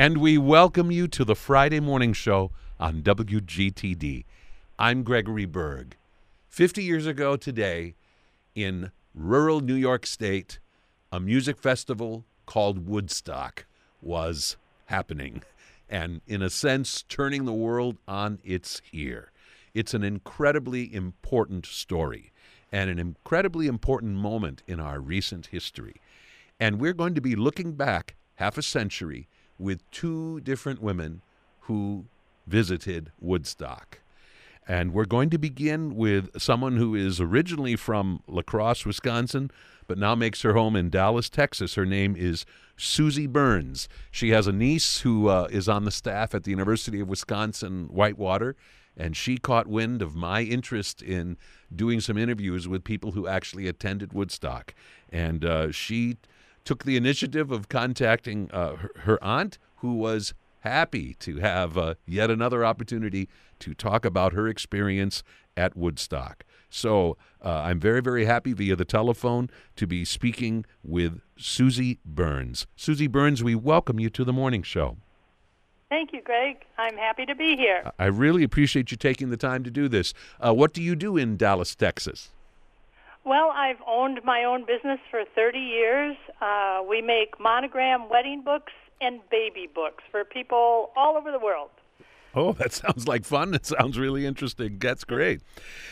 And we welcome you to the Friday morning show on WGTD. I'm Gregory Berg. 50 years ago today, in rural New York State, a music festival called Woodstock was happening and, in a sense, turning the world on its ear. It's an incredibly important story and an incredibly important moment in our recent history. And we're going to be looking back half a century with two different women who visited Woodstock. And we're going to begin with someone who is originally from La Crosse, Wisconsin, but now makes her home in Dallas, Texas. Her name is Susie Burns. She has a niece who uh, is on the staff at the University of Wisconsin Whitewater, and she caught wind of my interest in doing some interviews with people who actually attended Woodstock. And uh, she took the initiative of contacting uh, her, her, aunt, who was happy to have uh, yet another opportunity to talk about her experience at Woodstock. So uh, I'm very, very happy via the telephone to be speaking with Susie Burns. Susie Burns, we welcome you to the morning show. Thank you, Greg. I'm happy to be here. I really appreciate you taking the time to do this. Uh, what do you do in Dallas, Texas? Well, I've owned my own business for 30 years. Uh, we make monogram wedding books and baby books for people all over the world. Oh, that sounds like fun. It sounds really interesting. That's great.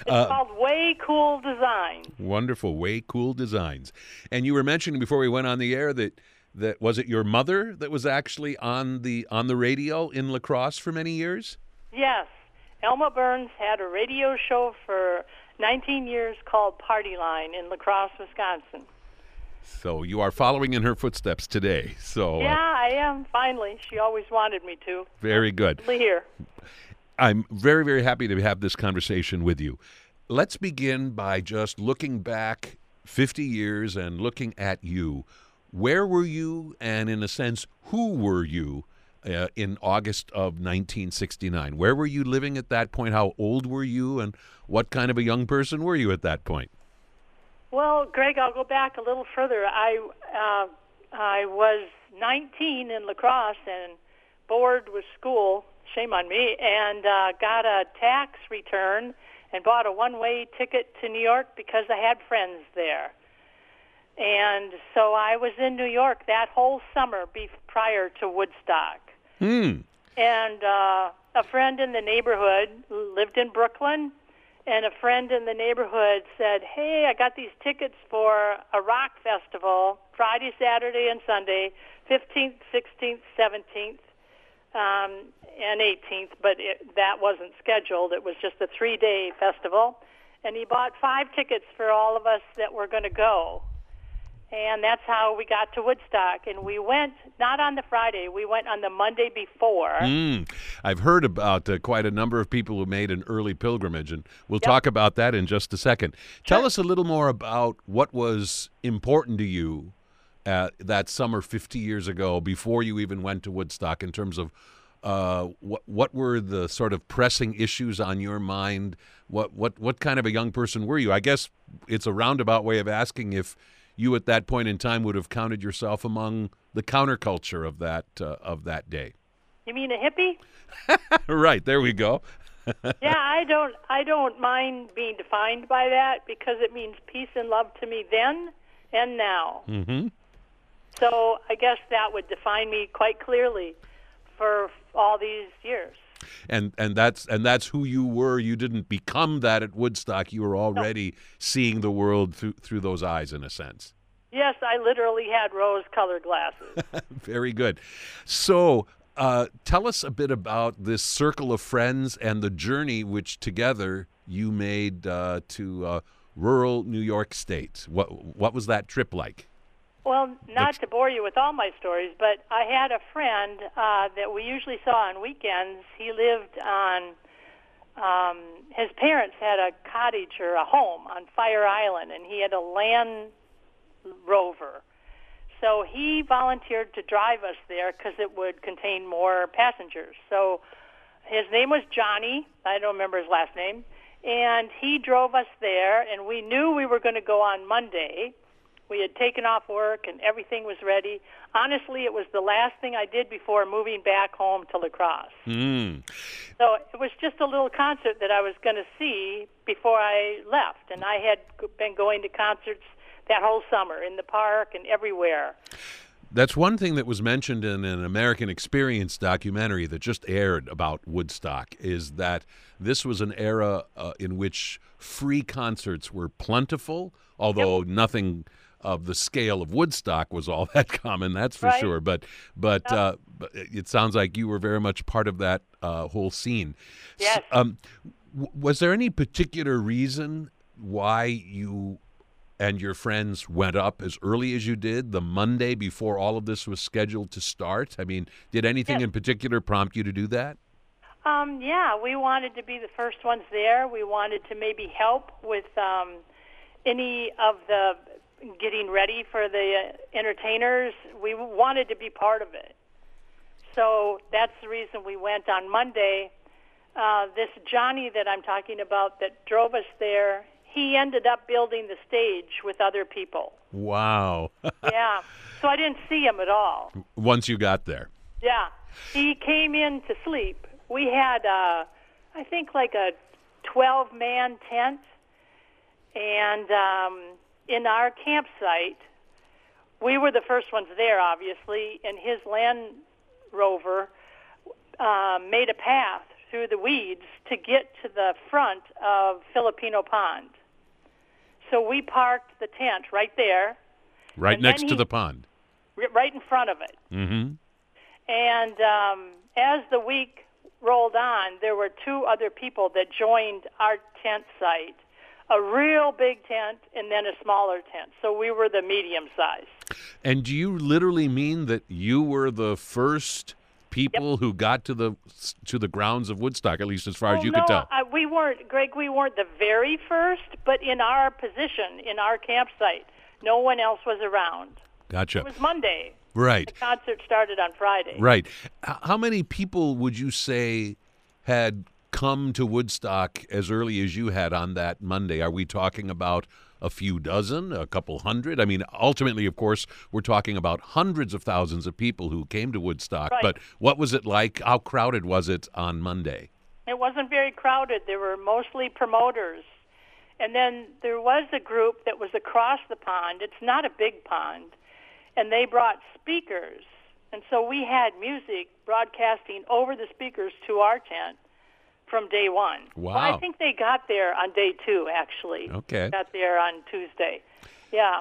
It's uh, called Way Cool Designs. Wonderful, Way Cool Designs. And you were mentioning before we went on the air that that was it your mother that was actually on the on the radio in La Crosse for many years? Yes. Elma Burns had a radio show for 19 years called Party Line in La Crosse, Wisconsin. So you are following in her footsteps today. So uh, yeah, uh, I am. Finally, she always wanted me to. Very good. Here. I'm very, very happy to have this conversation with you. Let's begin by just looking back 50 years and looking at you. Where were you, and in a sense, who were you uh, in August of 1969? Where were you living at that point? How old were you, and what kind of a young person were you at that point? Well, Greg, I'll go back a little further. I uh, I was 19 in La Crosse and bored with school. Shame on me. And uh, got a tax return and bought a one-way ticket to New York because I had friends there. And so I was in New York that whole summer be- prior to Woodstock. Hmm. And uh, a friend in the neighborhood lived in Brooklyn and a friend in the neighborhood said, "Hey, I got these tickets for a rock festival Friday, Saturday, and Sunday, 15th, 16th, 17th, um, and 18th, but it, that wasn't scheduled. It was just a three-day festival." And he bought five tickets for all of us that were going to go and that's how we got to Woodstock. And we went not on the Friday; we went on the Monday before. Mm. I've heard about uh, quite a number of people who made an early pilgrimage, and we'll yep. talk about that in just a second. Sure. Tell us a little more about what was important to you uh, that summer 50 years ago, before you even went to Woodstock, in terms of. Uh, what what were the sort of pressing issues on your mind? What what what kind of a young person were you? I guess it's a roundabout way of asking if you at that point in time would have counted yourself among the counterculture of that uh, of that day. You mean a hippie? right there we go. yeah, I don't I don't mind being defined by that because it means peace and love to me then and now. Mm-hmm. So I guess that would define me quite clearly for all these years and and that's and that's who you were. You didn't become that at Woodstock. You were already no. seeing the world through through those eyes, in a sense. Yes, I literally had rose-colored glasses. Very good. So. Uh, tell us a bit about this circle of friends and the journey which together you made uh, to uh, rural New York State. What what was that trip like? Well, not to bore you with all my stories, but I had a friend uh, that we usually saw on weekends. He lived on. Um, his parents had a cottage or a home on Fire Island, and he had a Land Rover. So he volunteered to drive us there because it would contain more passengers. So his name was Johnny. I don't remember his last name. And he drove us there, and we knew we were going to go on Monday We had taken off work and everything was ready. Honestly, it was the last thing I did before moving back home to La Crosse. Mm. So it was just a little concert that I was going to see before I left. And I had been going to concerts that whole summer in the park and everywhere. That's one thing that was mentioned in an American Experience documentary that just aired about Woodstock is that this was an era uh, in which free concerts were plentiful, although nothing of the scale of Woodstock was all that common. That's for Right. sure. But but, uh, but it sounds like you were very much part of that uh, whole scene. Yes. um, w- was there any particular reason why you and your friends went up as early as you did the Monday before all of this was scheduled to start? I mean, did anything Yes. in particular prompt you to do that? Um, yeah, we wanted to be the first ones there. We wanted to maybe help with um, any of the getting ready for the uh, entertainers. We wanted to be part of it. So that's the reason we went on Monday. Uh, this Johnny that I'm talking about that drove us there, he ended up building the stage with other people. Wow. Yeah. So I didn't see him at all. Once you got there. Yeah, he came in to sleep. We had, uh, I think, like a 12 man tent. And um, in our campsite, we were the first ones there, obviously, and his Land Rover uh, made a path through the weeds to get to the front of Filippini Pond. So we parked the tent right there, Right next to the pond. right in front of it. Mm-hmm. And um, as the week rolled on, there were two other people that joined our tent site a real big tent and then a smaller tent. So we were the medium size. And do you literally mean that you were the first people who got to the to the grounds of Woodstock, at least as far as Oh, you no, could tell? I, we weren't, Greg, we weren't the very first, but in our position, in our campsite, no one else was around. Gotcha. It was Monday. Right. The concert started on Friday. Right. How many people would you say had come to Woodstock as early as you had on that Monday? Are we talking about a few dozen, a couple hundred? I mean, ultimately, of course, we're talking about hundreds of thousands of people who came to Woodstock. Right. But what was it like? How crowded was it on Monday? It wasn't very crowded. There were mostly promoters. And then there was a group that was across the pond. It's not a big pond. And they brought speakers. And so we had music broadcasting over the speakers to our tent from day one. Well, Wow. I think they got there on day two, actually. Okay. Got there on Tuesday. Yeah.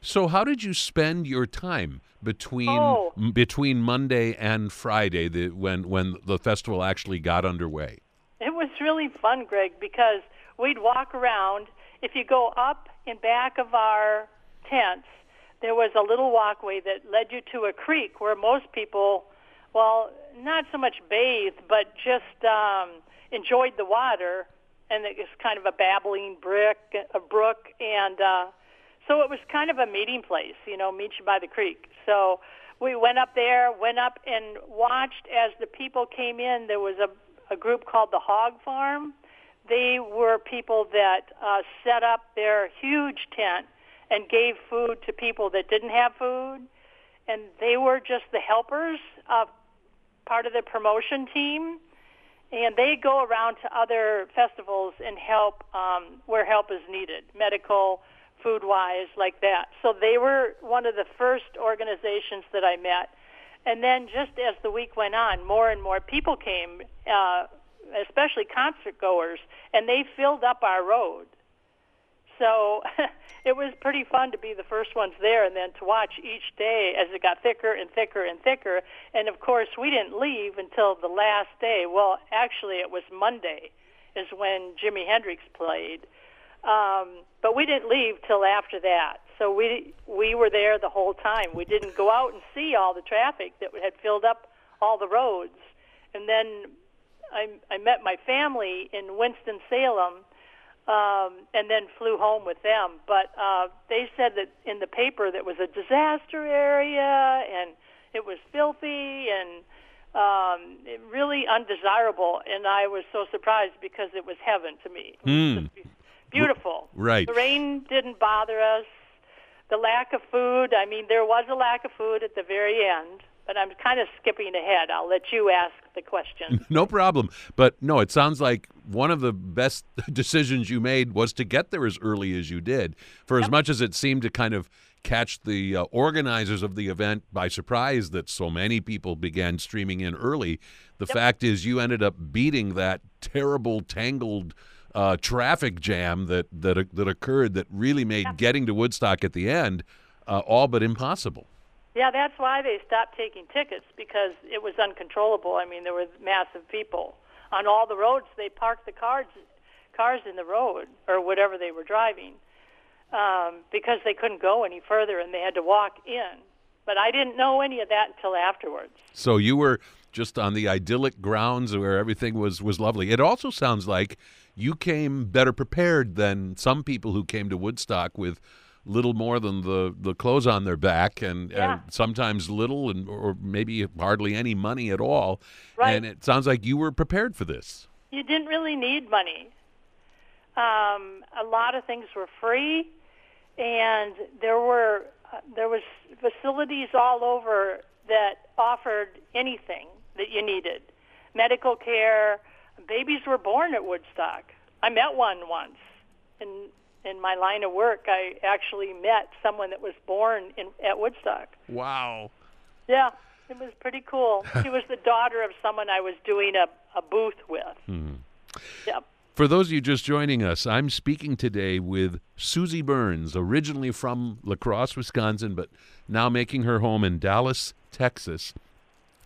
So, how did you spend your time between Oh. m- between Monday and Friday, the, when when the festival actually got underway? It was really fun, Greg, because we'd walk around. If you go up in back of our tents, there was a little walkway that led you to a creek where most people, well, not so much bathed, but just um, enjoyed the water. And it was kind of a babbling brick, a brook, and uh, so it was kind of a meeting place, you know, meet you by the creek. So we went up there, went up and watched as the people came in. There was a, a group called the Hog Farm. They were people that uh, set up their huge tent and gave food to people that didn't have food. And they were just the helpers of part of the promotion team. And they go around to other festivals and help um, where help is needed, medical, food wise, like that. So they were one of the first organizations that I met. And then just as the week went on, more and more people came, uh, especially concert goers, and they filled up our road. So it was pretty fun to be the first ones there and then to watch each day as it got thicker and thicker and thicker. And of course, we didn't leave until the last day. Well, actually, it was Monday is when Jimi Hendrix played. Um, but we didn't leave till after that. So we we were there the whole time. We didn't go out and see all the traffic that had filled up all the roads. And then I I met my family in Winston Salem, um, and then flew home with them. But uh, they said that in the paper that was a disaster area and it was filthy and um, really undesirable. And I was so surprised because it was heaven to me. Just beautiful. Right. The rain didn't bother us. the lack of food. I mean, there was a lack of food at the very end, but I'm kind of skipping ahead. I'll let you ask the question. No problem. But no, it sounds like one of the best decisions you made was to get there as early as you did. For as much as it seemed to kind of catch the uh, organizers of the event by surprise that so many people began streaming in early, the fact is you ended up beating that terrible tangled uh, traffic jam that that that occurred that really made getting to Woodstock at the end uh, all but impossible. Yeah, that's why they stopped taking tickets because it was uncontrollable. I mean, there were massive people on all the roads. They parked the cars cars in the road or whatever they were driving um, because they couldn't go any further and they had to walk in. But I didn't know any of that until afterwards. So you were just on the idyllic grounds where everything was was lovely. It also sounds like you came better prepared than some people who came to Woodstock with little more than the, the clothes on their back and, Yeah. and sometimes little and or maybe hardly any money at all. Right. And it sounds like you were prepared for this. You didn't really need money. Um, a lot of things were free, and there were uh, there was facilities all over that offered anything that you needed, medical care. Babies were born at Woodstock. I met one once. In in my line of work, I actually met someone that was born in at Woodstock. Wow. Yeah, it was pretty cool. she was the daughter of someone I was doing a, a booth with. Hmm. Yep. For those of you just joining us, I'm speaking today with Susie Burns, originally from La Crosse, Wisconsin, but now making her home in Dallas, Texas.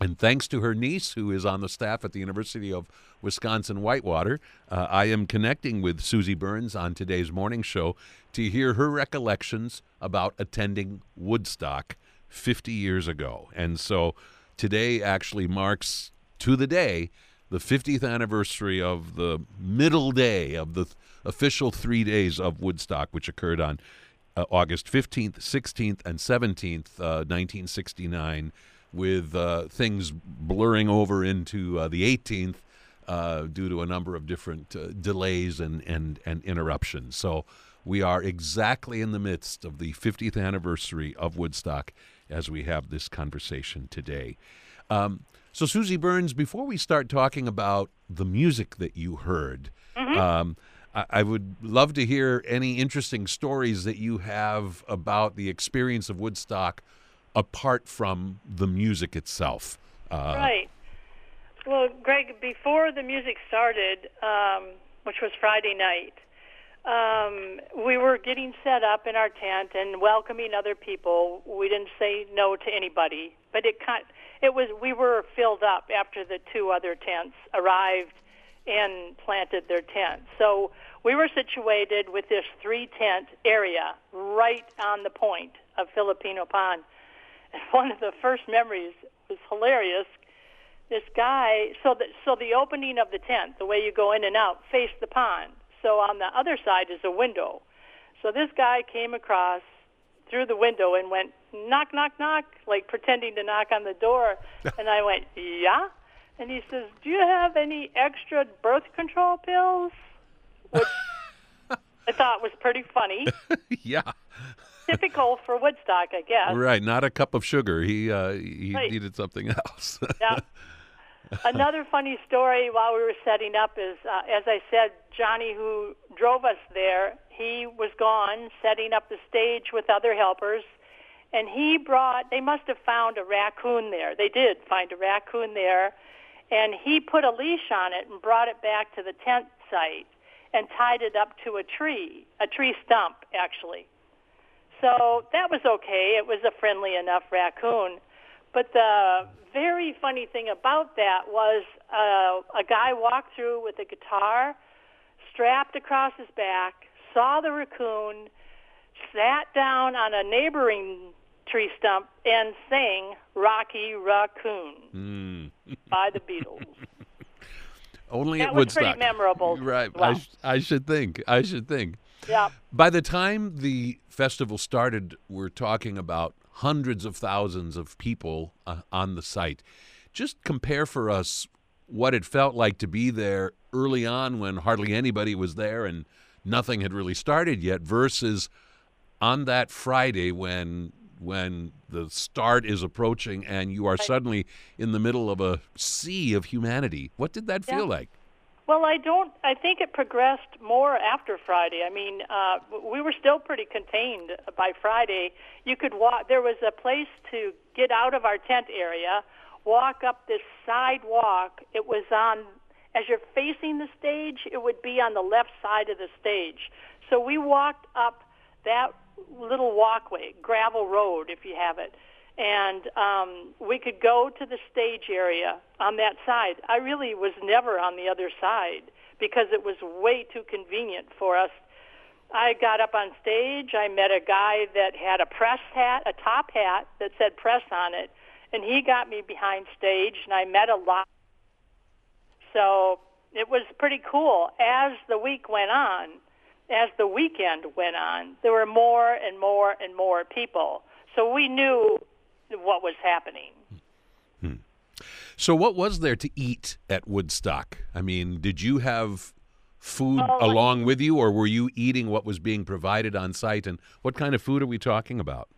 And thanks to her niece, who is on the staff at the University of Wisconsin Whitewater, uh, I am connecting with Susie Burns on today's morning show to hear her recollections about attending Woodstock 50 years ago. And so today actually marks to the day the 50th anniversary of the middle day of the th- official three days of Woodstock, which occurred on uh, August 15th, 16th, and 17th, uh, 1969, with uh, things blurring over into uh, the 18th uh, due to a number of different uh, delays and, and, and interruptions. So we are exactly in the midst of the 50th anniversary of Woodstock as we have this conversation today. Um, so, Susie Burns, before we start talking about the music that you heard, um, I, I would love to hear any interesting stories that you have about the experience of Woodstock apart from the music itself. Uh, Right. Well, Greg, before the music started, um, which was Friday night, um, we were getting set up in our tent and welcoming other people. We didn't say no to anybody, but it kind it was we were filled up after the two other tents arrived and planted their tent. So we were situated with this three tent area right on the point of Filippini Pond. And one of the first memories was hilarious. This guy, so the so the opening of the tent, the way you go in and out, faced the pond. So on the other side is a window. So this guy came across through the window and went knock knock knock, like pretending to knock on the door. and I went yeah. And he says, "Do you have any extra birth control pills?" Which I thought was pretty funny. yeah. Typical for Woodstock, I guess. Right, not a cup of sugar. He uh, he Right. needed something else. Yeah. Another funny story while we were setting up is, uh, as I said, Johnny, who drove us there, he was gone setting up the stage with other helpers, and he brought. They must have found a raccoon there. They did find a raccoon there, and he put a leash on it and brought it back to the tent site and tied it up to a tree, a tree stump, actually. So that was okay. It was a friendly enough raccoon. But the very funny thing about that was uh, a guy walked through with a guitar strapped across his back, saw the raccoon, sat down on a neighboring tree stump, and sang Rocky Raccoon by the Beatles. Only That at was Woodstock. pretty memorable. Right. I, sh- I should think. I should think. Yeah. By the time the festival started, we're talking about hundreds of thousands of people uh, on the site. Just compare for us what it felt like to be there early on when hardly anybody was there and nothing had really started yet versus on that Friday when when the start is approaching and you are suddenly in the middle of a sea of humanity. What did that feel Yeah. like? Well, I don't. I think it progressed more after Friday. I mean, uh, we were still pretty contained by Friday. You could walk. There was a place to get out of our tent area, walk up this sidewalk. It was on as you're facing the stage. It would be on the left side of the stage. So we walked up that little walkway, gravel road, if you have it, and um, we could go to the stage area on that side. I really was never on the other side because it was way too convenient for us. I got up on stage. I met a guy that had a press hat, a top hat that said press on it, and he got me behind stage, and I met a lot. So it was pretty cool. As the week went on, as the weekend went on, there were more and more and more people. So we knew what was happening. So, what was there to eat at Woodstock? I mean, did you have food Oh, along with you, or were you eating what was being provided on site? And what kind of food are we talking about?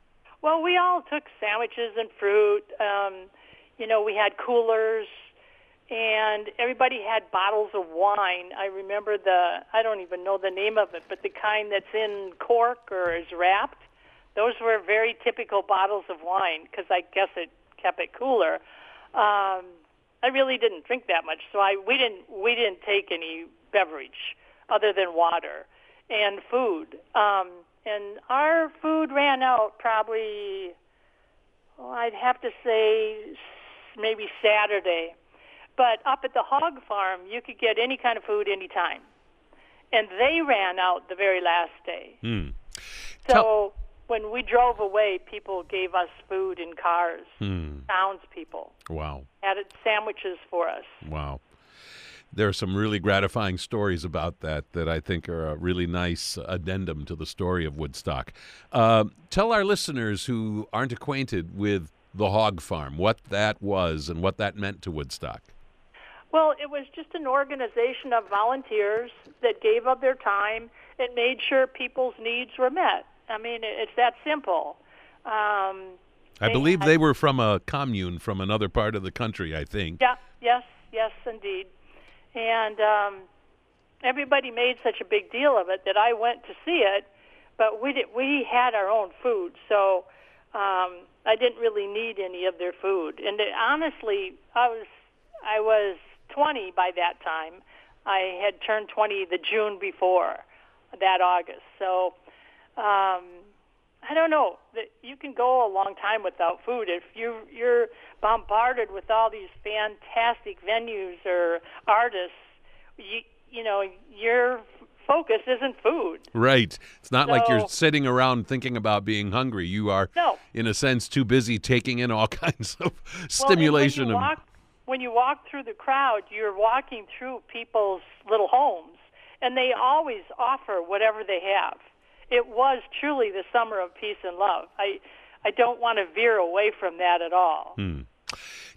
Well, we all took sandwiches and fruit. Um, you know, we had coolers, and everybody had bottles of wine. I remember the, I don't even know the name of it, but the kind that's in cork or is wrapped. Those were very typical bottles of wine because I guess it kept it cooler. Um, I really didn't drink that much, so I we didn't we didn't take any beverage other than water and food. Um, and our food ran out probably, oh, I'd have to say maybe Saturday. But up at the hog farm, you could get any kind of food anytime. And they ran out the very last day. Hmm. So Tell- when we drove away, people gave us food in cars. Hmm. Townspeople Wow. added sandwiches for us. Wow. There are some really gratifying stories about that that I think are a really nice addendum to the story of Woodstock. Uh, tell our listeners who aren't acquainted with the hog farm what that was and what that meant to Woodstock. Well, it was just an organization of volunteers that gave up their time and made sure people's needs were met. I mean, it's that simple. Um, I They believe they were from a commune from another part of the country, I think. yeah, yes, yes, indeed. And um, everybody made such a big deal of it that I went to see it, but we did, we had our own food, so um, I didn't really need any of their food. And it, honestly, I was I was 20 by that time. I had turned 20 the June before that August. So um, I don't know. That You can go a long time without food if you you're bombarded with all these fantastic venues or artists. You you know your focus isn't food. Right. It's not like you're sitting around thinking about being hungry. You are, No. in a sense, too busy taking in all kinds of Well, stimulation. when you, walk, when you walk through the crowd, you're walking through people's little homes, and they always offer whatever they have. It was truly the summer of peace and love. I, I don't want to veer away from that at all.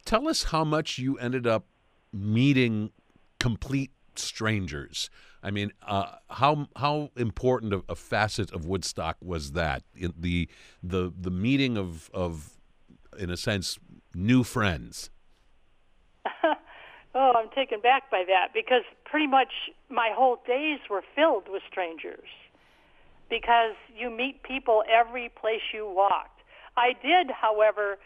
Tell us how much you ended up meeting complete strangers. I mean, uh, how how important a, a facet of Woodstock was that? In the the the meeting of of, in a sense, new friends. Oh, I'm taken back by that because pretty much my whole days were filled with strangers because you meet people every place you walked. I did, however,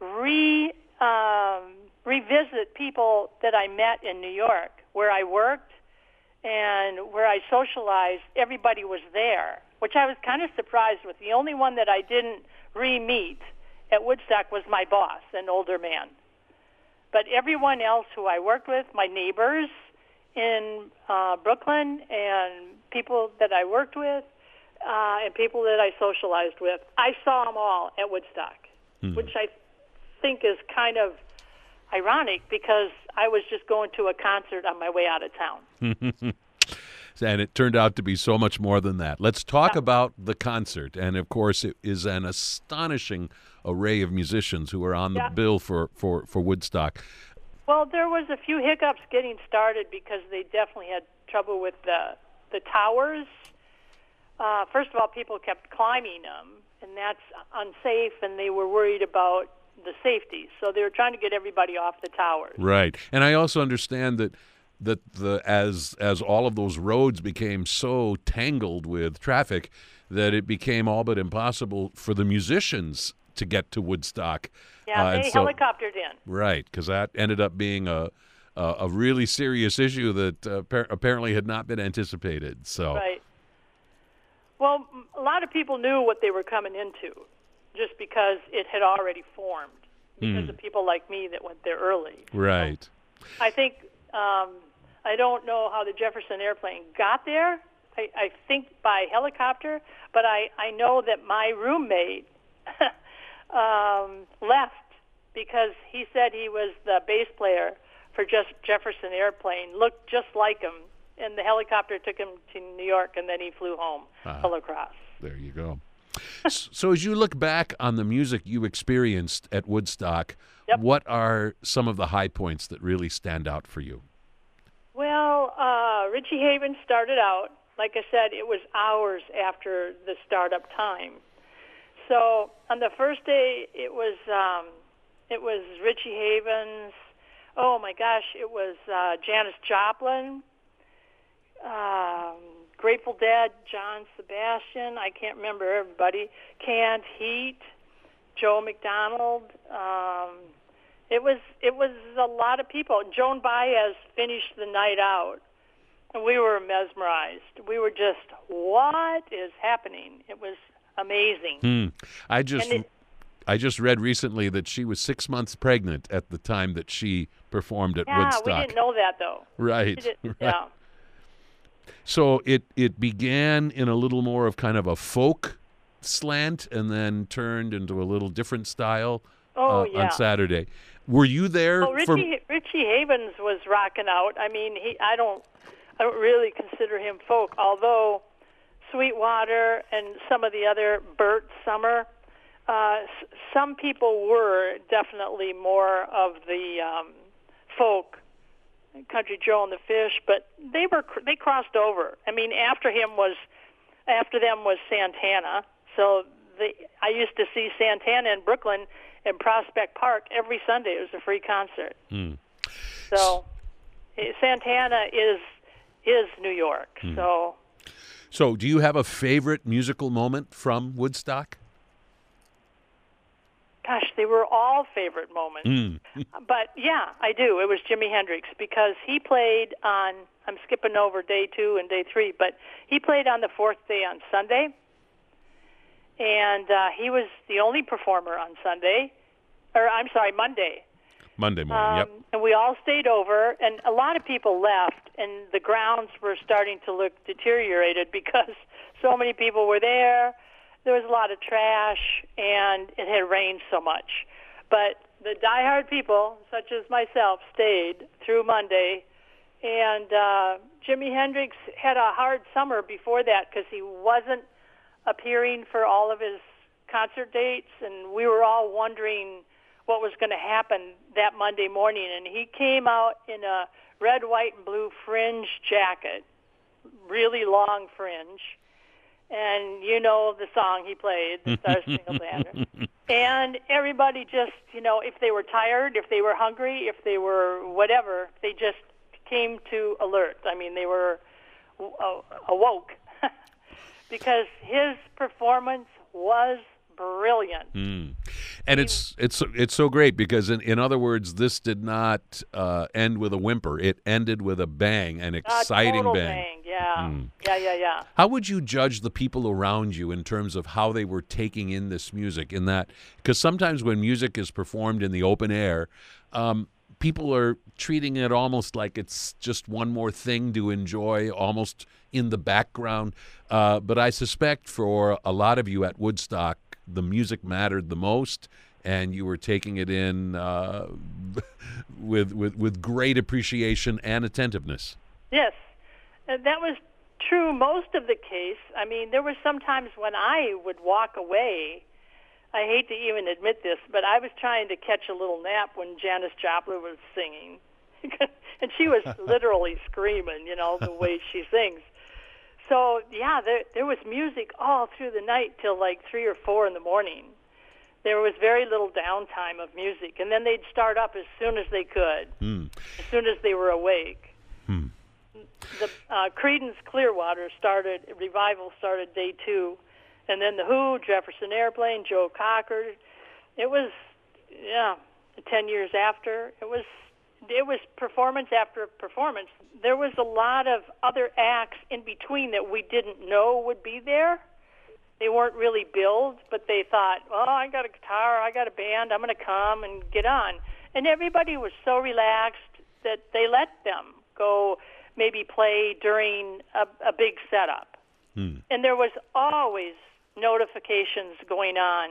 re um, revisit people that I met in New York where I worked and where I socialized. Everybody was there, which I was kind of surprised with. The only one that I didn't re-meet at Woodstock was my boss, an older man. But everyone else who I worked with, my neighbors in uh, Brooklyn, and people that I worked with, uh, and people that I socialized with, I saw them all at Woodstock, which I think is kind of ironic because I was just going to a concert on my way out of town. And it turned out to be so much more than that. Let's talk about the concert. And of course, it is an astonishing array of musicians who are on the Yeah. bill for, for, for Woodstock. Well, there was a few hiccups getting started because they definitely had trouble with the the towers. Uh, first of all, people kept climbing them, and that's unsafe, and they were worried about the safety. So they were trying to get everybody off the towers. Right. And I also understand that that the as as all of those roads became so tangled with traffic that it became all but impossible for the musicians to get to Woodstock. Yeah, Uh, they so- helicoptered in. Right, because that ended up being a a, a really serious issue that uh, appar- apparently had not been anticipated. So Right. Well, a lot of people knew what they were coming into just because it had already formed because Hmm. of people like me that went there early. right. I think um, I don't know how the Jefferson airplane got there. I, I think by helicopter, but I, I know that my roommate um, left because he said he was the bass player for just Jefferson airplane, looked just like him, and the helicopter took him to New York, and then he flew home Ah. to La Crosse. There you go. So as you look back on the music you experienced at Woodstock, Yep. what are some of the high points that really stand out for you? Well, uh, Richie Havens started out, like I said, it was hours after the startup time. So on the first day, it was um, it was Richie Havens. Oh my gosh, it was uh, Janis Joplin, um, Grateful Dead, John Sebastian. I can't remember everybody. Canned Heat, Joe McDonald. Um, it was it was a lot of people. Joan Baez finished the night out, and we were mesmerized. We were just, what is happening? It was amazing. Hmm. I just it- I just read recently that she was six months pregnant at the time that she performed at Yeah, Woodstock. we didn't know that though. Right. Right. Yeah. So it it began in a little more of kind of a folk slant, and then turned into a little different style Oh uh, yeah. on Saturday. Were you there Oh, for? Richie Richie Havens was rocking out. I mean, he I don't I don't really consider him folk, although Sweetwater and some of the other Bert Sommer, uh, s- some people were definitely more of the um, folk, Country Joe and the Fish, but they were they crossed over. I mean, after him was after them was Santana. So the I used to see Santana in Brooklyn in Prospect Park every Sunday. It was a free concert. Hmm. So eh, Santana is is New York. Hmm. So So, do you have a favorite musical moment from Woodstock? Gosh, they were all favorite moments. Hmm. but yeah, I do. It was Jimi Hendrix because he played on. I'm skipping over day two and day three, but he played on the fourth day on Sunday, and uh, he was the only performer on Sunday, or I'm sorry, Monday. Monday morning. yep. Um, And we all stayed over, and a lot of people left, and the grounds were starting to look deteriorated because so many people were there. There was a lot of trash, and it had rained so much. But the diehard people, such as myself, stayed through Monday. And uh, Jimi Hendrix had a hard summer before that because he wasn't appearing for all of his concert dates, and we were all wondering what was going to happen that Monday morning. And he came out in a red, white, and blue fringe jacket, really long fringe. And you know the song he played, the Star Spangled Banner. And everybody just, you know, if they were tired, if they were hungry, if they were whatever, they just came to alert. I mean, they were uh, awoke because his performance was brilliant. Mm. And it's it's it's so great because in, in other words, this did not uh, end with a whimper. It ended with a bang, an exciting total bang. Yeah, Mm. yeah, yeah, yeah. How would you judge the people around you in terms of how they were taking in this music? In that, because sometimes when music is performed in the open air, um, people are treating it almost like it's just one more thing to enjoy, almost in the background. Uh, but I suspect for a lot of you at Woodstock, the music mattered the most, and you were taking it in uh, with with with great appreciation and attentiveness. Yes, and that was true most of the case. I mean, there were some times when I would walk away. I hate to even admit this, but I was trying to catch a little nap when Janis Joplin was singing, and she was literally screaming, you know, the way she sings. So yeah, there there was music all through the night till like three or four in the morning. There was very little downtime of music, and then they'd start up as soon as they could, Hmm. as soon as they were awake. Hmm. The uh, Creedence Clearwater started revival started day two, and then the Who, Jefferson Airplane, Joe Cocker. It was yeah, ten years after it was it was performance after performance. There was a lot of other acts in between that we didn't know would be there. They weren't really billed, but they thought, "Oh, I got a guitar, I got a band, I'm going to come and get on." And everybody was so relaxed that they let them go maybe play during a, a big setup. Hmm. And there was always notifications going on.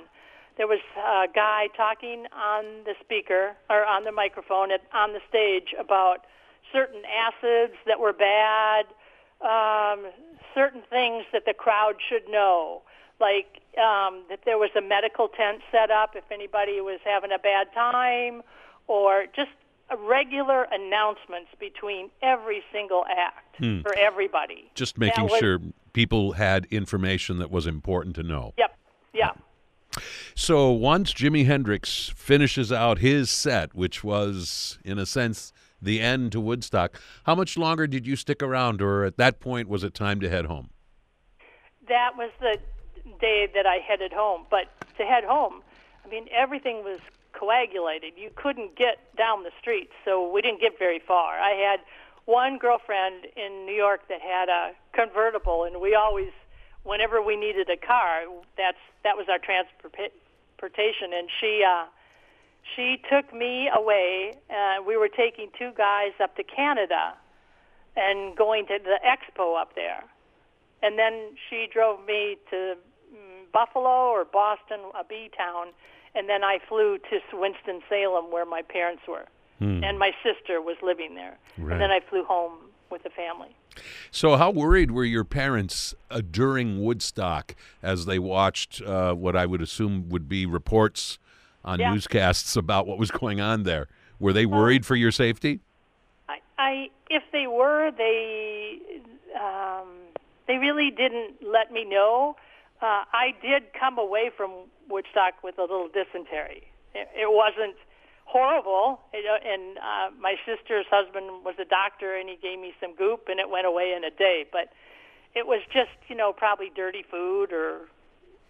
There was a guy talking on the speaker or on the microphone at, on the stage about certain acids that were bad, um, certain things that the crowd should know, like um, that there was a medical tent set up if anybody was having a bad time, or just regular announcements between every single act for everybody. Just making was- sure people had information that was important to know. Yep. Yeah. So once Jimi Hendrix finishes out his set, which was, in a sense, the end to Woodstock, how much longer did you stick around, or at that point was it time to head home? that was the day that I headed home. But to head home, I mean, everything was coagulated. You couldn't get down the street, so we didn't get very far. I had one girlfriend in New York that had a convertible, and we always, whenever we needed a car, that's that was our transportation. And she, uh, she took me away. Uh, we were taking two guys up to Canada and going to the expo up there and then she drove me to mm, Buffalo or Boston, a B town, and then I flew to Winston Salem, where my parents were, and my sister was living there, Right. and then I flew home with the family. So, how worried were your parents uh, during Woodstock as they watched uh, what I would assume would be reports on Yeah. newscasts about what was going on there? Were they worried for your safety? I, I if they were, they um, they really didn't let me know. Uh, I did come away from Woodstock with a little dysentery. It, it wasn't horrible, and uh, my sister's husband was a doctor, and he gave me some goop, and it went away in a day. But it was just, you know, probably dirty food, or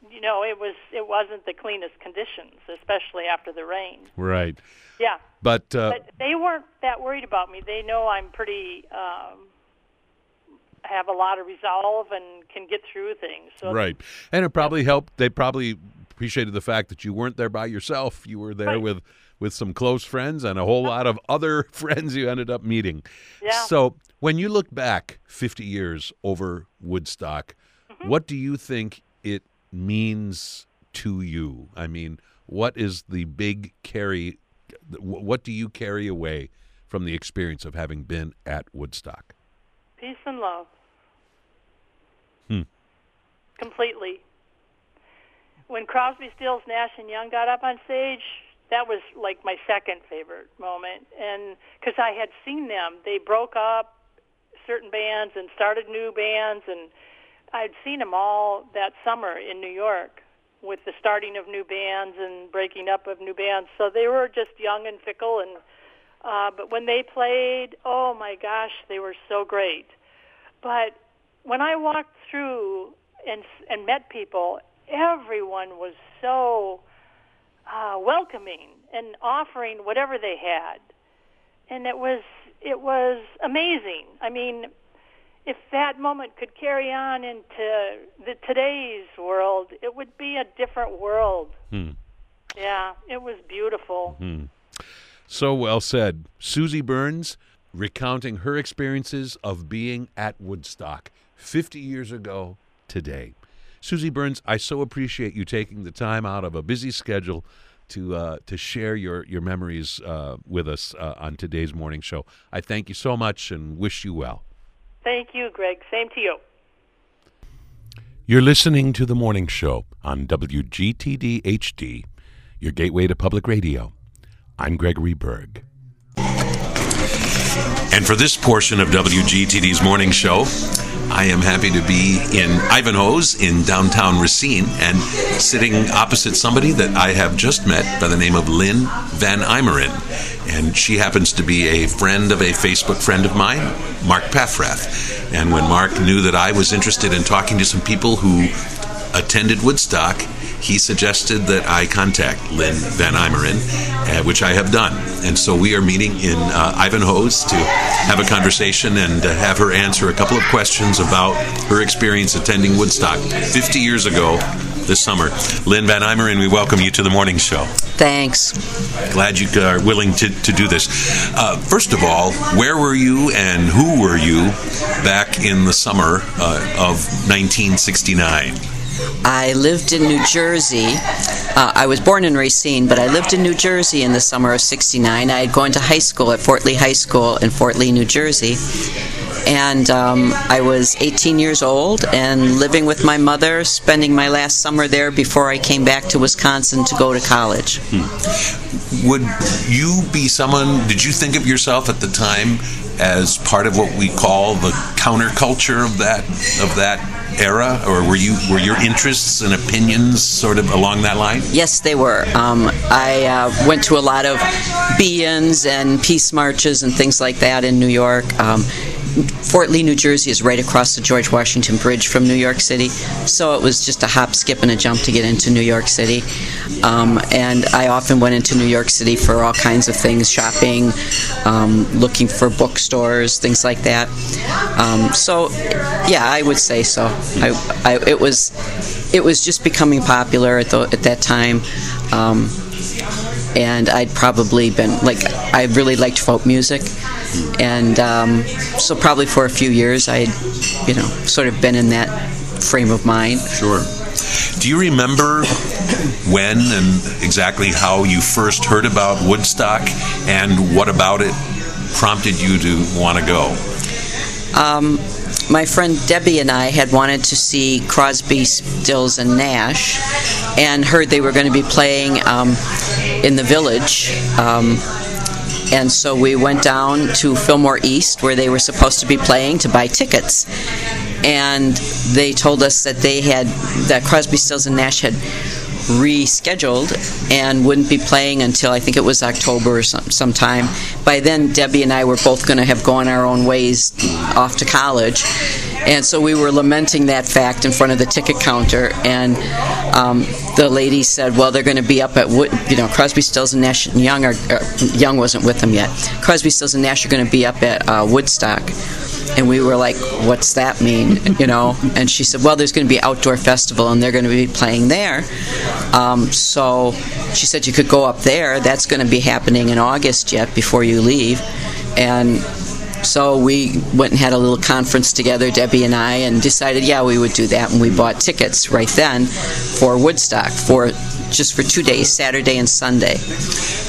you know, it was it wasn't the cleanest conditions, especially after the rain. Right. Yeah. But, uh, But they weren't that worried about me. They know I'm pretty um, have a lot of resolve and can get through things. So right. And it probably helped. They probably appreciated the fact that you weren't there by yourself. You were there Right. with with some close friends and a whole lot of other friends you ended up meeting. Yeah. So, when you look back 50 years over Woodstock, Mm-hmm. what do you think it means to you? I mean, what is the big carry what do you carry away from the experience of having been at Woodstock? peace and love. Hmm. Completely. When Crosby, Stills, Nash and Young got up on stage, that was like my second favorite moment, and because I had seen them, they broke up certain bands and started new bands, and I'd seen them all that summer in New York with the starting of new bands and breaking up of new bands. So they were just young and fickle, and uh, but when they played, oh my gosh, they were so great. But when I walked through and and met people, everyone was so uh, welcoming and offering whatever they had, and it was it was amazing. I mean, if that moment could carry on into the today's world, it would be a different world. Hmm. Yeah, it was beautiful. So well said. Susie Burns recounting her experiences of being at Woodstock 50 years ago today. Susie Burns, I so appreciate you taking the time out of a busy schedule to uh, to share your your memories uh, with us uh, on today's morning show. I thank you so much and wish you well. Thank you, Greg. Same to you. You're listening to the morning show on WGTD HD, your gateway to public radio. I'm Gregory Berg. And for this portion of WGTD's morning show, I am happy to be in Ivanhoe's in downtown Racine and sitting opposite somebody that I have just met by the name of Lynn Van Imeren. And she happens to be a friend of a Facebook friend of mine, Mark Paffrath. And when Mark knew that I was interested in talking to some people who attended Woodstock, he suggested that I contact Lynn Van Imeren, uh, which I have done. And so we are meeting in uh, Ivanhoe's to have a conversation and uh, have her answer a couple of questions about her experience attending Woodstock 50 years ago this summer. Lynn Van Imeren, we welcome you to the morning show. Thanks. Glad you are willing to, to do this. Uh, first of all, where were you and who were you back in the summer uh, of 1969? I lived in New Jersey. Uh, I was born in Racine, but I lived in New Jersey in the summer of 69. I had gone to high school at Fort Lee High School in Fort Lee, New Jersey. And um, I was 18 years old and living with my mother, spending my last summer there before I came back to Wisconsin to go to college. Hmm. Would you be someone, did you think of yourself at the time as part of what we call the counterculture of that of that era, or were you were your interests and opinions sort of along that line? Yes, they were. Um, I uh, went to a lot of be-ins and peace marches and things like that in New York. Um, Fort Lee, New Jersey is right across the George Washington Bridge from New York City, so it was just a hop, skip, and a jump to get into New York City. Um, and I often went into New York City for all kinds of things shopping, um, looking for bookstores, things like that. Um, so, yeah, I would say so. I, I, it, was, it was just becoming popular at, the, at that time um, and I'd probably been like I really liked folk music, and um, so probably for a few years I'd you know sort of been in that frame of mind. Sure. Do you remember when and exactly how you first heard about Woodstock, and what about it prompted you to want to go? Um, my friend Debbie and I had wanted to see Crosby, Stills, and Nash, and heard they were going to be playing um, in the village. Um, and so we went down to Fillmore East, where they were supposed to be playing, to buy tickets. And they told us that they had that Crosby, Stills, and Nash had rescheduled and wouldn't be playing until I think it was October or some, sometime. By then, Debbie and I were both going to have gone our own ways off to college. And so we were lamenting that fact in front of the ticket counter. And um, the lady said, Well, they're going to be up at, Wood, you know, Crosby, Stills, and Nash and Young, are, uh, Young wasn't with them yet. Crosby, Stills, and Nash are going to be up at uh, Woodstock and we were like, "What's that mean?" You know. And she said, "Well, there's going to be outdoor festival, and they're going to be playing there." Um, so she said you could go up there. That's going to be happening in August yet before you leave, and so we went and had a little conference together, Debbie and I, and decided, yeah, we would do that. And we bought tickets right then for Woodstock for just for two days, Saturday and Sunday.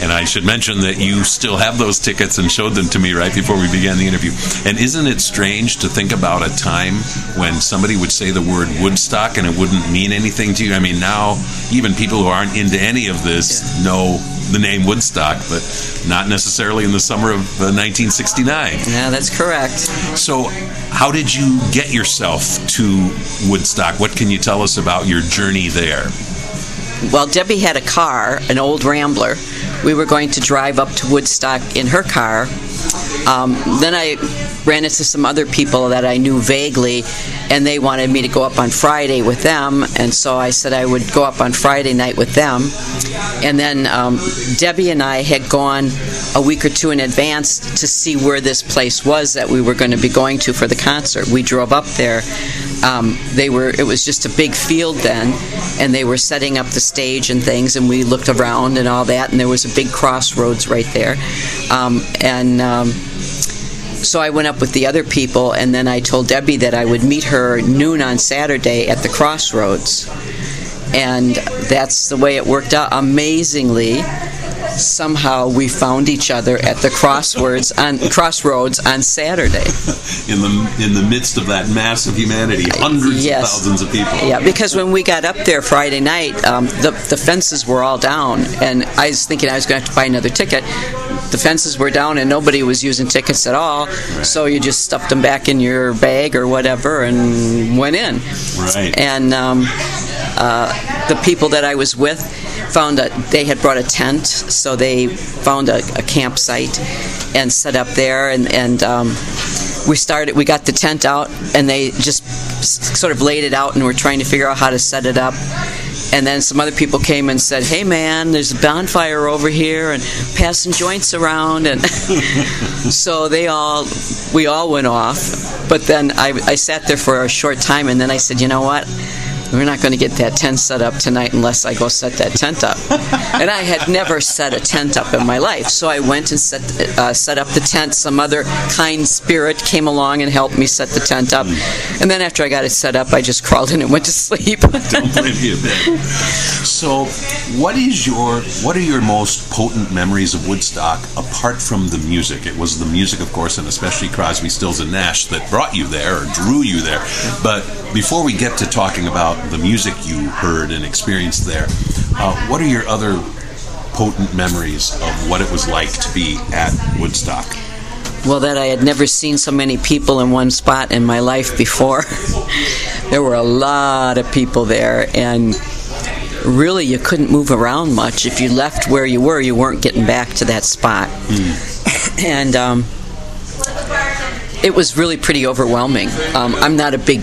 And I should mention that you still have those tickets and showed them to me right before we began the interview. And isn't it strange to think about a time when somebody would say the word Woodstock and it wouldn't mean anything to you? I mean, now even people who aren't into any of this know the name Woodstock, but not necessarily in the summer of uh, 1969. Yeah, that's correct. So, how did you get yourself to Woodstock? What can you tell us about your journey there? Well, Debbie had a car, an old Rambler. We were going to drive up to Woodstock in her car. Um, then I ran into some other people that I knew vaguely, and they wanted me to go up on Friday with them, and so I said I would go up on Friday night with them. And then um, Debbie and I had gone a week or two in advance to see where this place was that we were going to be going to for the concert. We drove up there. Um, they were it was just a big field then, and they were setting up the stage and things, and we looked around and all that, and there was a big crossroads right there, um, and um, so I went up with the other people, and then I told Debbie that I would meet her noon on Saturday at the crossroads. And that's the way it worked out. Amazingly, somehow we found each other at the crossroads on crossroads on Saturday. in the in the midst of that mass of humanity, hundreds yes. of thousands of people. Yeah, because when we got up there Friday night, um, the the fences were all down, and I was thinking I was going to have to buy another ticket the fences were down and nobody was using tickets at all. So you just stuffed them back in your bag or whatever and went in. Right. And um, the people that I was with found that they had brought a tent, so they found a, a campsite and set up there and and. Um, we started we got the tent out and they just sort of laid it out and we're trying to figure out how to set it up. And then some other people came and said hey man there's a bonfire over here and passing joints around. And so they all we all went off. But then I, I sat there for a short time and then i said you know what we're not going to get that tent set up tonight unless I go set that tent up. and I had never set a tent up in my life, so I went and set uh, set up the tent. Some other kind spirit came along and helped me set the tent up. And then after I got it set up, I just crawled in and went to sleep. Don't blame you. So, what is your what are your most potent memories of Woodstock apart from the music? It was the music, of course, and especially Crosby, Stills, and Nash that brought you there or drew you there. But before we get to talking about the music you heard and experienced there, uh, what are your other potent memories of what it was like to be at Woodstock? Well, that I had never seen so many people in one spot in my life before. there were a lot of people there, and really you couldn't move around much. If you left where you were, you weren't getting back to that spot. and um, it was really pretty overwhelming. Um, I'm not a big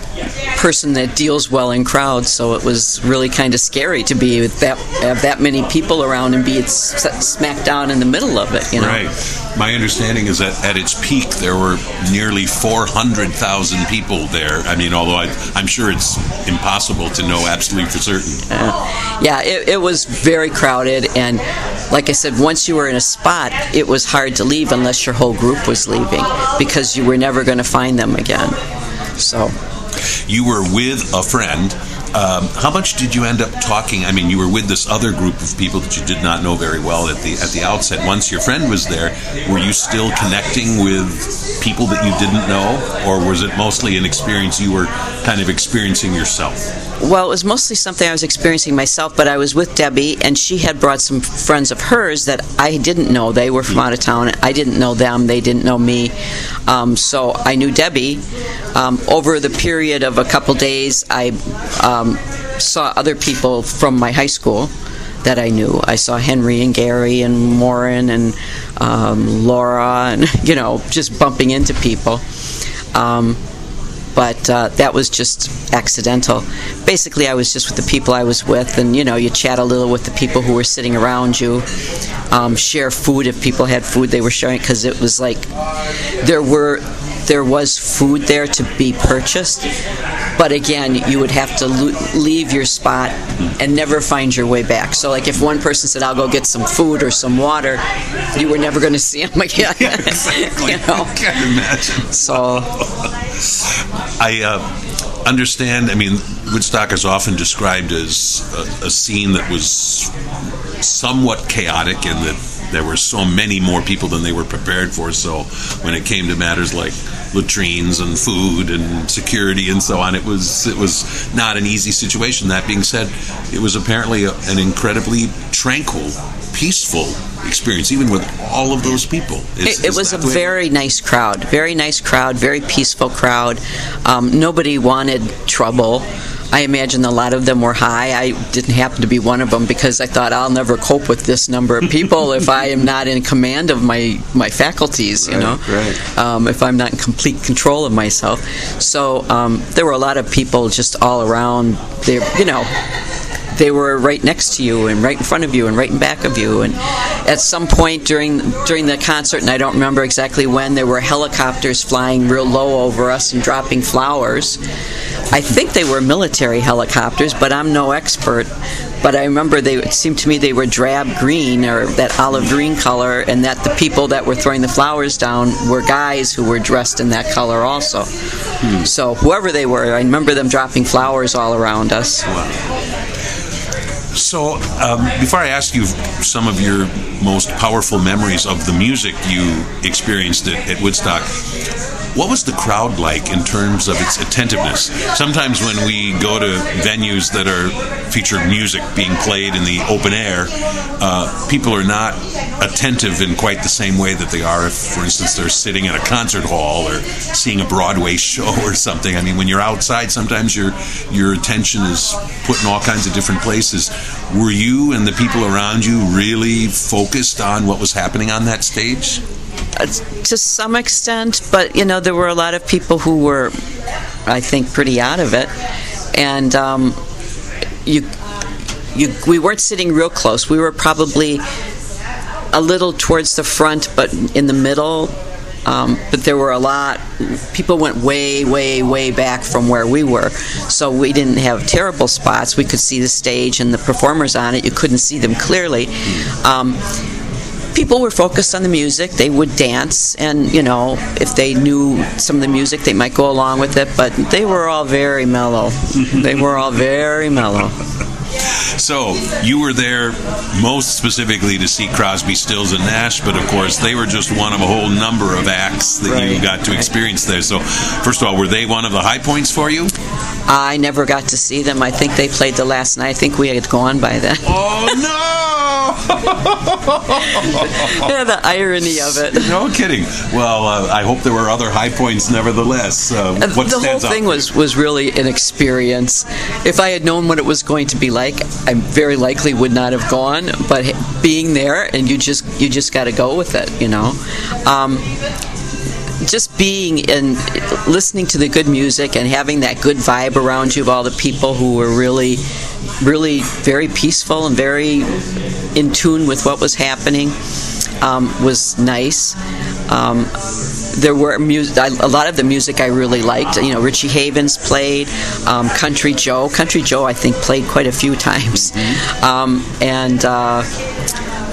person that deals well in crowds, so it was really kind of scary to be with that have that many people around and be smack down in the middle of it. You know. Right. My understanding is that at its peak there were nearly 400,000 people there. I mean, although I, I'm sure it's impossible to know absolutely for certain. Uh, yeah, it, it was very crowded, and like I said, once you were in a spot, it was hard to leave unless your whole group was leaving because you were never going to find them again. So, You were with a friend. Um, how much did you end up talking? I mean, you were with this other group of people that you did not know very well at the at the outset. Once your friend was there, were you still connecting with people that you didn't know, or was it mostly an experience you were kind of experiencing yourself? well, it was mostly something I was experiencing myself, but I was with Debbie, and she had brought some friends of hers that I didn't know. They were from out of town. I didn't know them. They didn't know me. Um, so I knew Debbie. Um, over the period of a couple days, I um, saw other people from my high school that I knew. I saw Henry and Gary and Warren and um, Laura, and you know, just bumping into people. Um, but uh, that was just accidental. Basically, I was just with the people I was with, and you know, you chat a little with the people who were sitting around you. Um, share food if people had food they were sharing, because it was like there were there was food there to be purchased, but again, you would have to lo- leave your spot and never find your way back. So, like if one person said, "I'll go get some food or some water," you were never going to see them again. you know? I can't imagine. So. I uh, understand. I mean, Woodstock is often described as a, a scene that was somewhat chaotic in that there were so many more people than they were prepared for. So when it came to matters like latrines and food and security and so on, it was it was not an easy situation. That being said, it was apparently a, an incredibly tranquil, peaceful experience, even with all of those people. Is- It, it is was a very nice crowd, very nice crowd, very peaceful crowd. Um, nobody wanted trouble. I imagine a lot of them were high. I didn't happen to be one of them because I thought I'll never cope with this number of people if I am not in command of my, my faculties, you know, right. Um, if I'm not in complete control of myself. So um, there were a lot of people just all around. They, you know, they were right next to you and right in front of you and right in back of you. And at some point during during the concert and I don't remember exactly when there were helicopters flying real low over us and dropping flowers. I think they were military helicopters but I'm no expert. But I remember they it seemed to me they were drab green or that olive green color and that the people that were throwing the flowers down were guys who were dressed in that color also. Hmm. So whoever they were I remember them dropping flowers all around us So, um, before I ask you some of your most powerful memories of the music you experienced at, at Woodstock, what was the crowd like in terms of its attentiveness? Sometimes when we go to venues that are featured music being played in the open air, uh, people are not attentive in quite the same way that they are if, for instance, they're sitting in a concert hall or seeing a Broadway show or something. I mean, when you're outside, sometimes your your attention is put in all kinds of different places. Were you and the people around you really focused on what was happening on that stage? Uh, to some extent, but you know, there were a lot of people who were, I think, pretty out of it, and um, you, you, we weren't sitting real close. We were probably a little towards the front, but in the middle. Um, but there were a lot. People went way, way, way back from where we were, so we didn't have terrible spots. We could see the stage and the performers on it. You couldn't see them clearly. Um, people were focused on the music. They would dance, and you know, if they knew some of the music, they might go along with it. But they were all very mellow. they were all very mellow. So you were there most specifically to see Crosby, Stills, and Nash, but of course they were just one of a whole number of acts that right. you got to experience there. So first of all, were they one of the high points for you? I never got to see them. I think they played the last night. I think we had gone by then. Oh no! yeah, the irony of it. No kidding. Well, uh, I hope there were other high points, nevertheless. Uh, what the whole thing was was really an experience. If I had known what it was going to be like, I very likely would not have gone. But being there, and you just you just got to go with it, you know. Um, just being and listening to the good music and having that good vibe around you of all the people who were really, really very peaceful and very in tune with what was happening um, was nice. Um, there were music, a lot of the music I really liked. You know, Richie Havens played, um, Country Joe. Country Joe, I think, played quite a few times, mm-hmm. um, and. Uh,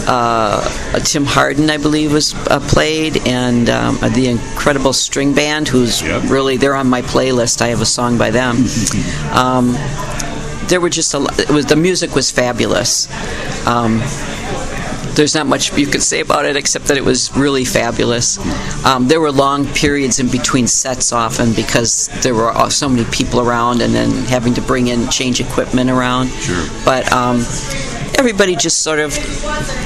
uh, Tim Hardin, I believe, was uh, played, and um, the incredible string band, who's yep. really they're on my playlist. I have a song by them. um, there were just a lot. It was the music was fabulous. Um, there's not much you could say about it except that it was really fabulous. Um, there were long periods in between sets often because there were uh, so many people around and then having to bring in change equipment around. Sure. But um, everybody just sort of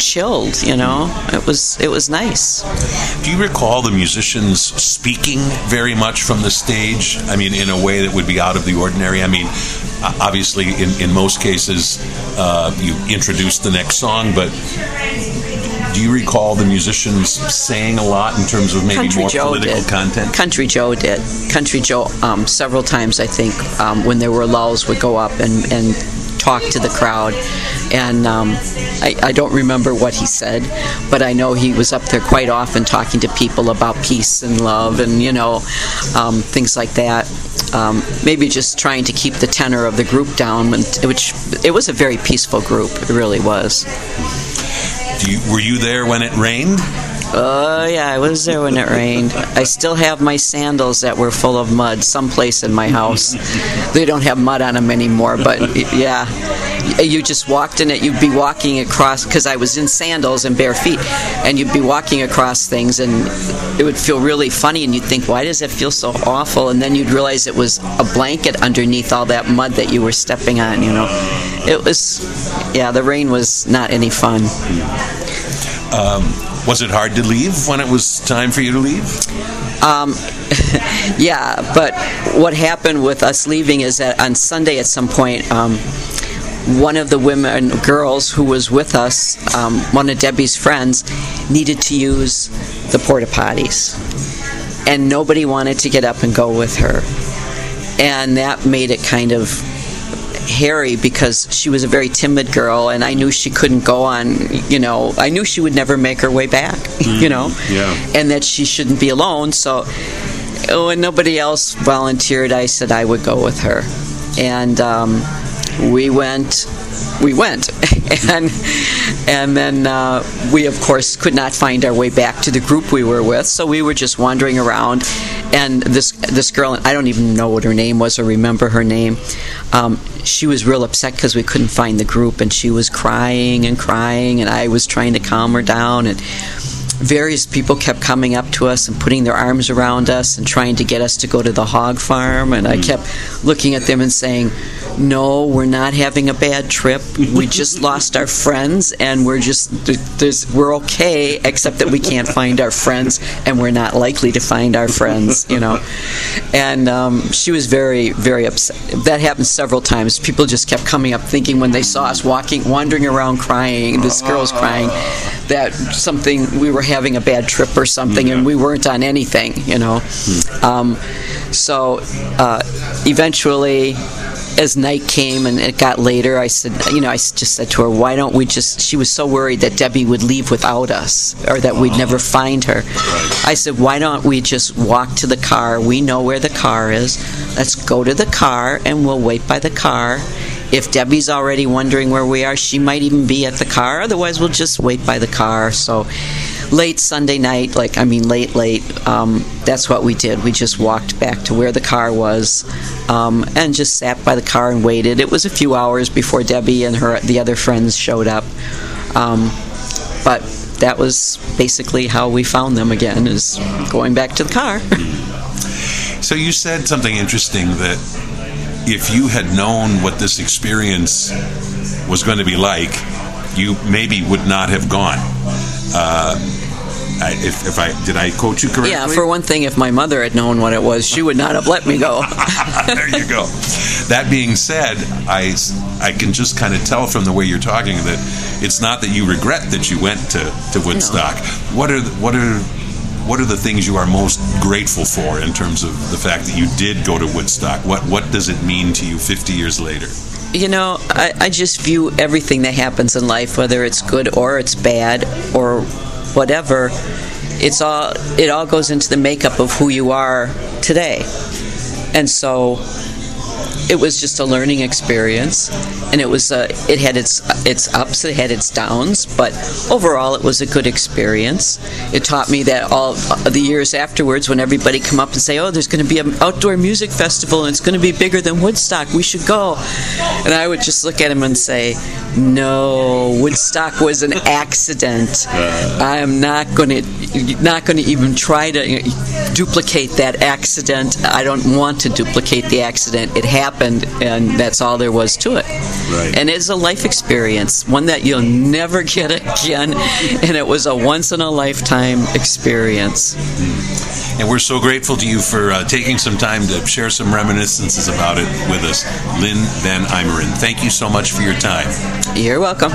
chilled. You know, it was it was nice. Do you recall the musicians speaking very much from the stage? I mean, in a way that would be out of the ordinary. I mean, obviously, in in most cases, uh, you introduce the next song, but do you recall the musicians saying a lot in terms of maybe Country more Joe political did. content? Country Joe did. Country Joe, um, several times I think, um, when there were lulls, would go up and, and talk to the crowd. And um, I, I, don't remember what he said, but I know he was up there quite often talking to people about peace and love and, you know, um, things like that. Um, maybe just trying to keep the tenor of the group down, which it was a very peaceful group. It really was. You, were you there when it rained? Oh, yeah, I was there when it rained. I still have my sandals that were full of mud someplace in my house. they don't have mud on them anymore, but yeah. You just walked in it, you'd be walking across, because I was in sandals and bare feet, and you'd be walking across things, and it would feel really funny, and you'd think, why does it feel so awful? And then you'd realize it was a blanket underneath all that mud that you were stepping on, you know. It was, yeah, the rain was not any fun. Um, was it hard to leave when it was time for you to leave? Um, yeah, but what happened with us leaving is that on Sunday at some point, um, one of the women, girls who was with us, um, one of Debbie's friends, needed to use the porta potties. And nobody wanted to get up and go with her. And that made it kind of hairy because she was a very timid girl and I knew she couldn't go on, you know, I knew she would never make her way back, mm, you know, yeah. and that she shouldn't be alone. So when nobody else volunteered, I said I would go with her. And um, we went we went and and then uh, we of course could not find our way back to the group we were with so we were just wandering around and this this girl I don't even know what her name was or remember her name um, she was real upset because we couldn't find the group and she was crying and crying and I was trying to calm her down and various people kept coming up to us and putting their arms around us and trying to get us to go to the hog farm. And I kept looking at them and saying, No, we're not having a bad trip. We just lost our friends and we're just, there's, we're okay, except that we can't find our friends and we're not likely to find our friends, you know. And um, she was very, very upset. That happened several times. People just kept coming up thinking when they saw us walking, wandering around crying, this girl's crying, that something, we were having a bad trip or something and we weren't on anything, you know. Um, so uh, eventually, as night came and it got later, I said, you know, I just said to her, why don't we just, she was so worried that Debbie would leave without us or that we'd never find her. I said, why don't we just walk to the car? We know where the car is. Let's go to the car and we'll wait by the car. If Debbie's already wondering where we are, she might even be at the car. Otherwise, we'll just wait by the car. So, late Sunday night, like, I mean, late, late, um, that's what we did. We just walked back to where the car was um, and just sat by the car and waited. It was a few hours before Debbie and her the other friends showed up. Um, but that was basically how we found them again, is going back to the car. So you said something interesting that if you had known what this experience was going to be like, you maybe would not have gone. Uh, I, if, if I did I quote you correctly? Yeah, for one thing, if my mother had known what it was, she would not have let me go. there you go. That being said, I, I can just kind of tell from the way you're talking that it's not that you regret that you went to, to Woodstock. What are the, what are what are the things you are most grateful for in terms of the fact that you did go to Woodstock? What what does it mean to you 50 years later? You know, I, I just view everything that happens in life, whether it's good or it's bad or whatever, it's all it all goes into the makeup of who you are today. And so it was just a learning experience and it was uh, it had its its ups it had its downs but overall it was a good experience. It taught me that all the years afterwards when everybody come up and say oh there's going to be an outdoor music festival and it's going to be bigger than woodstock we should go. And i would just look at him and say no woodstock was an accident. I am not going to not going to even try to duplicate that accident i don't want to duplicate the accident it happened and that's all there was to it Right. and it's a life experience one that you'll never get again and it was a once in a lifetime experience And we're so grateful to you for uh, taking some time to share some reminiscences about it with us, Lynn Van Imeren. Thank you so much for your time. you're welcome